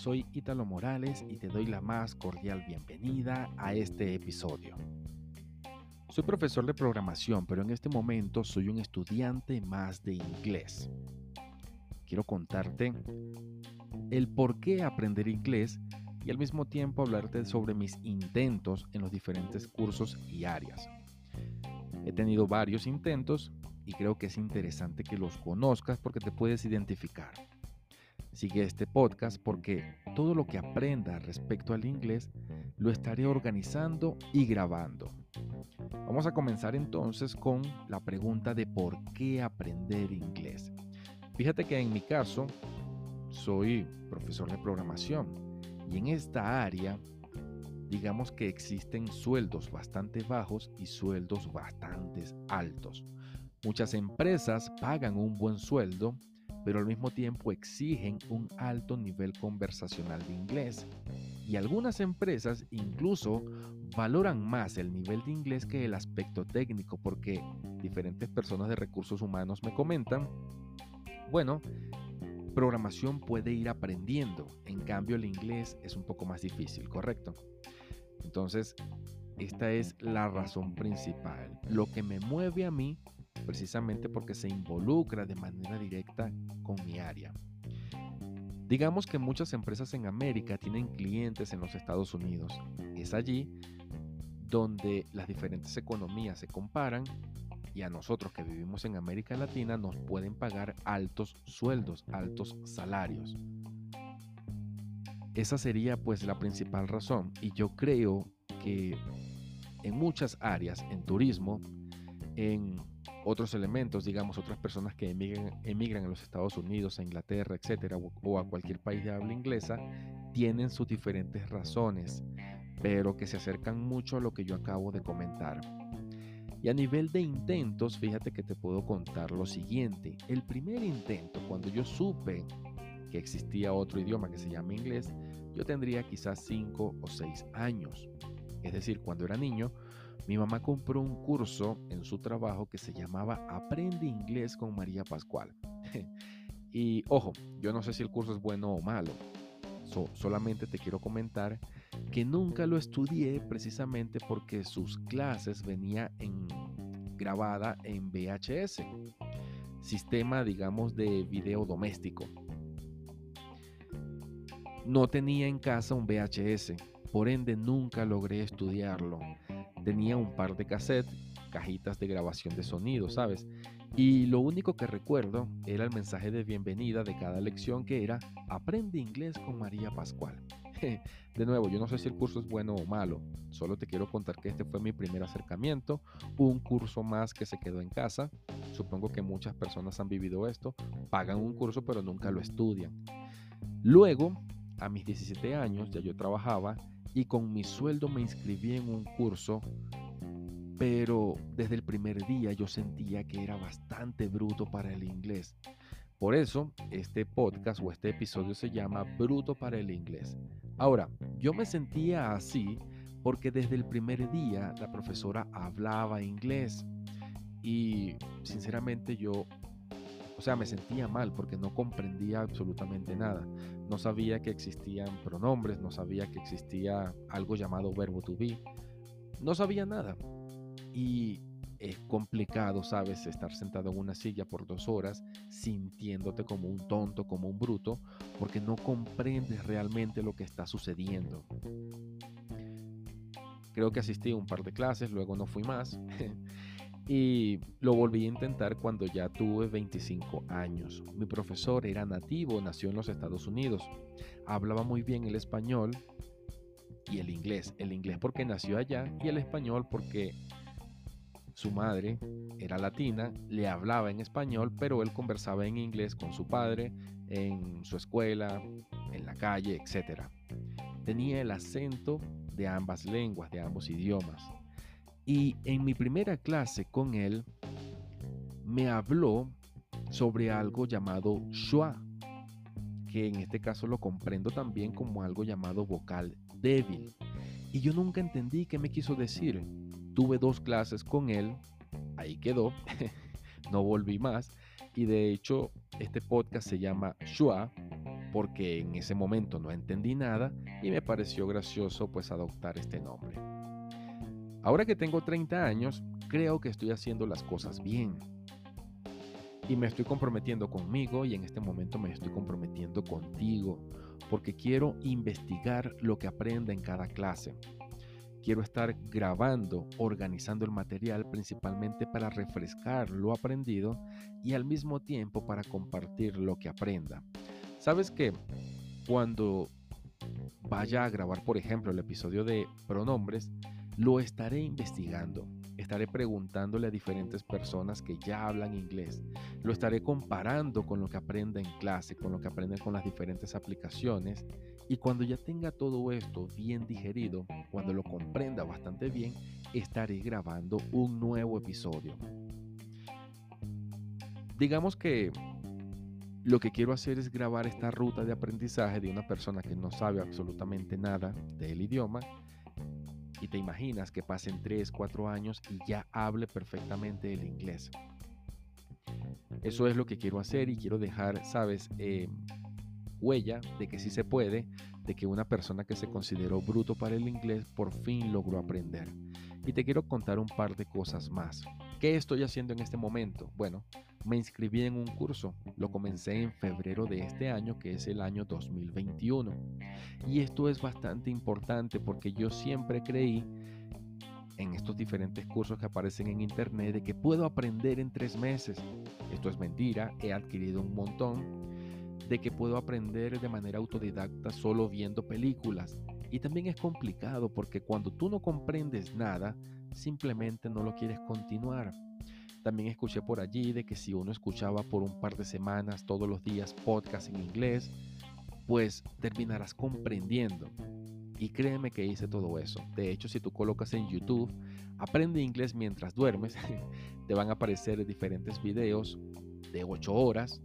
soy Ítalo Morales y te doy la más cordial bienvenida a este episodio. Soy profesor de programación, pero en este momento soy un estudiante más de inglés. Quiero contarte el por qué aprender inglés y al mismo tiempo hablarte sobre mis intentos en los diferentes cursos y áreas. He tenido varios intentos y creo que es interesante que los conozcas porque te puedes identificar. Sigue este podcast porque todo lo que aprenda respecto al inglés lo estaré organizando y grabando. Vamos a comenzar entonces con la pregunta de por qué aprender inglés. Fíjate que en mi caso soy profesor de programación y en esta área digamos que existen sueldos bastante bajos y sueldos bastante altos. Muchas empresas pagan un buen sueldo pero al mismo tiempo exigen un alto nivel conversacional de inglés. Y algunas empresas incluso valoran más el nivel de inglés que el aspecto técnico, porque diferentes personas de recursos humanos me comentan, bueno, programación puede ir aprendiendo, en cambio el inglés es un poco más difícil, ¿correcto? Entonces, esta es la razón principal. Lo que me mueve a mí precisamente porque se involucra de manera directa con mi área. Digamos que muchas empresas en América tienen clientes en los Estados Unidos. Es allí donde las diferentes economías se comparan y a nosotros que vivimos en América Latina nos pueden pagar altos sueldos, altos salarios. Esa sería pues la principal razón y yo creo que en muchas áreas, en turismo, en otros elementos, digamos, otras personas que emigran, a los Estados Unidos, a Inglaterra, etcétera, o, a cualquier país de habla inglesa, tienen sus diferentes razones, pero que se acercan mucho a lo que yo acabo de comentar. Y a nivel de intentos, fíjate que te puedo contar lo siguiente. El primer intento, cuando yo supe que existía otro idioma que se llama inglés, yo tendría quizás 5 o 6 años. Es decir, cuando era niño, mi mamá compró un curso en su trabajo que se llamaba Aprende inglés con María Pascual. y ojo, yo no sé si el curso es bueno o malo. solamente te quiero comentar que nunca lo estudié precisamente porque sus clases venía en grabada en VHS, sistema digamos de video doméstico. No tenía en casa un VHS, por ende nunca logré estudiarlo tenía un par de cassettes, cajitas de grabación de sonido, ¿sabes? Y lo único que recuerdo era el mensaje de bienvenida de cada lección que era Aprende inglés con María Pascual. De nuevo, yo no sé si el curso es bueno o malo, solo te quiero contar que este fue mi primer acercamiento, un curso más que se quedó en casa. Supongo que muchas personas han vivido esto, pagan un curso pero nunca lo estudian. Luego, a mis 17 años, ya yo trabajaba y con mi sueldo me inscribí en un curso, pero desde el primer día yo sentía que era bastante bruto para el inglés. Por eso, este podcast o este episodio se llama Bruto para el inglés. Ahora, yo me sentía así porque desde el primer día la profesora hablaba inglés y sinceramente yo o sea, me sentía mal porque no comprendía absolutamente nada. No sabía que existían pronombres, no sabía que existía algo llamado verbo to be. No sabía nada. Y es complicado, ¿sabes? Estar sentado en una silla por dos horas sintiéndote como un tonto, como un bruto, porque no comprendes realmente lo que está sucediendo. Creo que asistí a un par de clases, luego no fui más. Y lo volví a intentar cuando ya tuve 25 años. Mi profesor era nativo, nació en los Estados Unidos. Hablaba muy bien el español y el inglés. El inglés porque nació allá y el español porque su madre era latina, le hablaba en español, pero él conversaba en inglés con su padre, en su escuela, en la calle, etc. Tenía el acento de ambas lenguas, de ambos idiomas. Y en mi primera clase con él me habló sobre algo llamado schwa, que en este caso lo comprendo también como algo llamado vocal débil. Y yo nunca entendí qué me quiso decir. Tuve dos clases con él, ahí quedó, no volví más. Y de hecho, este podcast se llama Shua, porque en ese momento no entendí nada y me pareció gracioso pues adoptar este nombre. Ahora que tengo 30 años, creo que estoy haciendo las cosas bien. Y me estoy comprometiendo conmigo y en este momento me estoy comprometiendo contigo porque quiero investigar lo que aprenda en cada clase. Quiero estar grabando, organizando el material principalmente para refrescar lo aprendido y al mismo tiempo para compartir lo que aprenda. ¿Sabes que cuando vaya a grabar, por ejemplo, el episodio de pronombres, lo estaré investigando? Estaré preguntándole a diferentes personas que ya hablan inglés. Lo estaré comparando con lo que aprende en clase, con lo que aprende con las diferentes aplicaciones. Y cuando ya tenga todo esto bien digerido, cuando lo comprenda bastante bien, estaré grabando un nuevo episodio. Digamos que lo que quiero hacer es grabar esta ruta de aprendizaje de una persona que no sabe absolutamente nada del idioma y te imaginas que pasen 3, 4 años y ya hable perfectamente el inglés. Eso es lo que quiero hacer y quiero dejar, sabes, eh, huella de que sí se puede, de que una persona que se consideró bruto para el inglés por fin logró aprender. Y te quiero contar un par de cosas más. ¿Qué estoy haciendo en este momento? Bueno, me inscribí en un curso. Lo comencé en febrero de este año, que es el año 2021. Y esto es bastante importante porque yo siempre creí en estos diferentes cursos que aparecen en internet de que puedo aprender en tres meses. Esto es mentira, he adquirido un montón. De que puedo aprender de manera autodidacta solo viendo películas. Y también es complicado porque cuando tú no comprendes nada, simplemente no lo quieres continuar. También escuché por allí de que si uno escuchaba por un par de semanas todos los días podcast en inglés, pues terminarás comprendiendo. Y créeme que hice todo eso. De hecho, si tú colocas en YouTube, aprende inglés mientras duermes, te van a aparecer diferentes videos de 8 horas,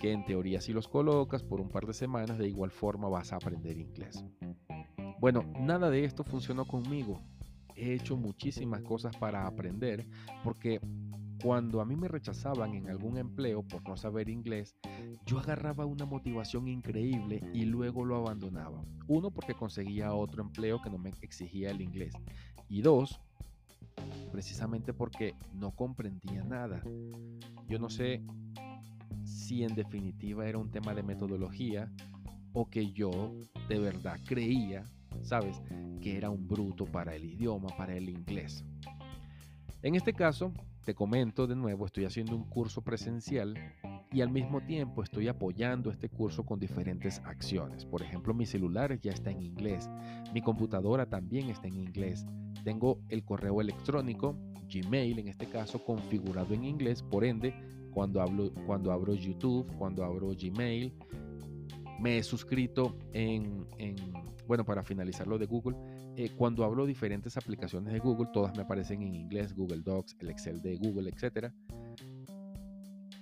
que en teoría si los colocas por un par de semanas, de igual forma vas a aprender inglés. Bueno, nada de esto funcionó conmigo he hecho muchísimas cosas para aprender porque cuando a mí me rechazaban en algún empleo por no saber inglés, yo agarraba una motivación increíble y luego lo abandonaba. Uno, porque conseguía otro empleo que no me exigía el inglés. Y dos, precisamente porque no comprendía nada. Yo no sé si en definitiva era un tema de metodología o que yo de verdad creía ¿sabes? Que era un bruto para el idioma, para el inglés. En este caso, te comento de nuevo, estoy haciendo un curso presencial y al mismo tiempo estoy apoyando este curso con diferentes acciones. Por ejemplo, mi celular ya está en inglés, mi computadora también está en inglés. Tengo el correo electrónico, Gmail en este caso, configurado en inglés, por ende, cuando, hablo, cuando abro YouTube, cuando abro Gmail, me he suscrito en, bueno, para finalizar lo de Google, eh, cuando hablo diferentes aplicaciones de Google, todas me aparecen en inglés, Google Docs, el Excel de Google, etc.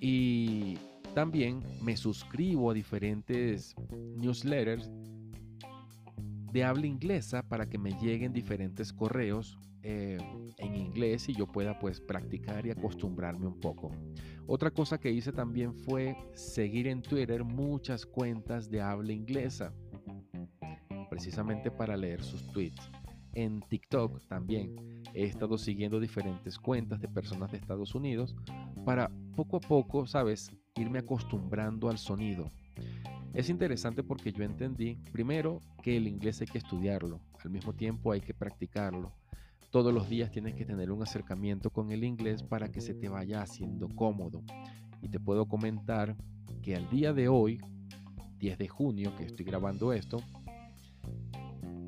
Y también me suscribo a diferentes newsletters de habla inglesa para que me lleguen diferentes correos eh, en inglés y yo pueda pues practicar y acostumbrarme un poco. Otra cosa que hice también fue seguir en Twitter muchas cuentas de habla inglesa, precisamente para leer sus tweets. En TikTok también he estado siguiendo diferentes cuentas de personas de Estados Unidos para poco a poco, sabes, irme acostumbrando al sonido. Es interesante porque yo entendí, primero, que el inglés hay que estudiarlo, al mismo tiempo hay que practicarlo todos los días tienes que tener un acercamiento con el inglés para que se te vaya haciendo cómodo. Y te puedo comentar que al día de hoy, 10 de junio, que estoy grabando esto,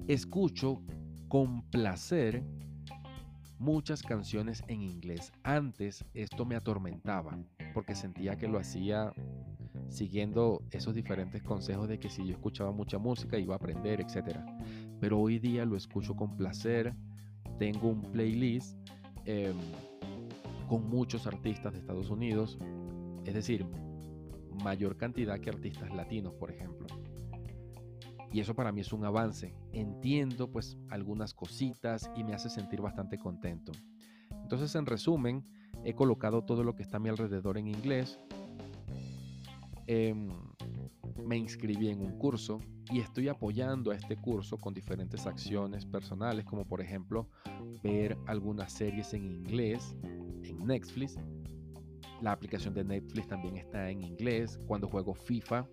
escucho con placer muchas canciones en inglés. Antes esto me atormentaba porque sentía que lo hacía siguiendo esos diferentes consejos de que si yo escuchaba mucha música iba a aprender, etc. Pero hoy día lo escucho con placer, tengo un playlist em, con muchos artistas de Estados Unidos, es decir, mayor cantidad que artistas latinos, por ejemplo. Y eso para mí es un avance. Entiendo pues algunas cositas y me hace sentir bastante contento. Entonces, en resumen, he colocado todo lo que está a mi alrededor en inglés. Em, me inscribí en un curso y estoy apoyando a este curso con diferentes acciones personales, como por ejemplo ver algunas series en inglés en Netflix. La aplicación de Netflix también está en inglés. Cuando juego FIFA,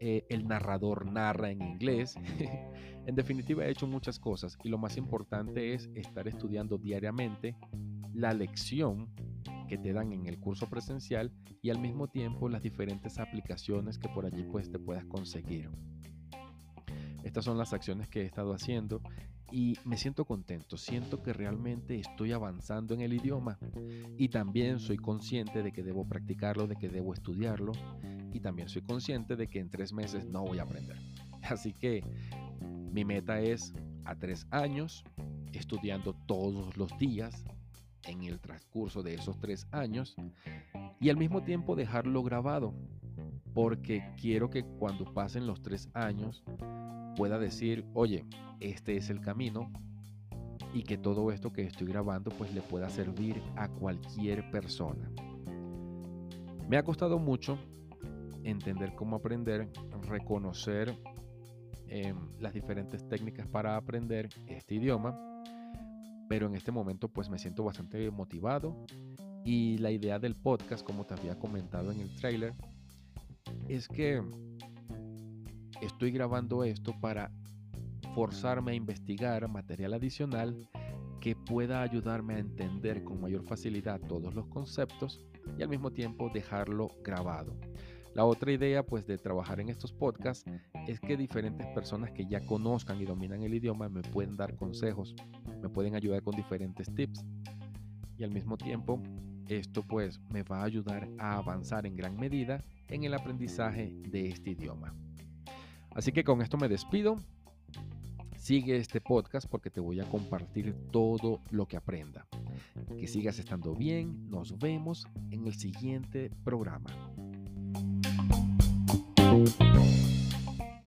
eh, el narrador narra en inglés. en definitiva, he hecho muchas cosas y lo más importante es estar estudiando diariamente la lección que te dan en el curso presencial y al mismo tiempo las diferentes aplicaciones que por allí pues te puedas conseguir. Estas son las acciones que he estado haciendo y me siento contento, siento que realmente estoy avanzando en el idioma y también soy consciente de que debo practicarlo, de que debo estudiarlo y también soy consciente de que en tres meses no voy a aprender. Así que mi meta es a tres años, estudiando todos los días en el transcurso de esos tres años y al mismo tiempo dejarlo grabado, porque quiero que cuando pasen los tres años pueda decir, oye, este es el camino y que todo esto que estoy grabando pues le pueda servir a cualquier persona. Me ha costado mucho entender cómo aprender, reconocer em, las diferentes técnicas para aprender este idioma, pero en este momento pues me siento bastante motivado y la idea del podcast, como te había comentado en el trailer, es que estoy grabando esto para forzarme a investigar material adicional que pueda ayudarme a entender con mayor facilidad todos los conceptos y al mismo tiempo dejarlo grabado. La otra idea pues de trabajar en estos podcasts es que diferentes personas que ya conozcan y dominan el idioma me pueden dar consejos, me pueden ayudar con diferentes tips y al mismo tiempo esto pues me va a ayudar a avanzar en gran medida en el aprendizaje de este idioma. Así que con esto me despido. Sigue este podcast porque te voy a compartir todo lo que aprenda. Que sigas estando bien. Nos vemos en el siguiente programa. Música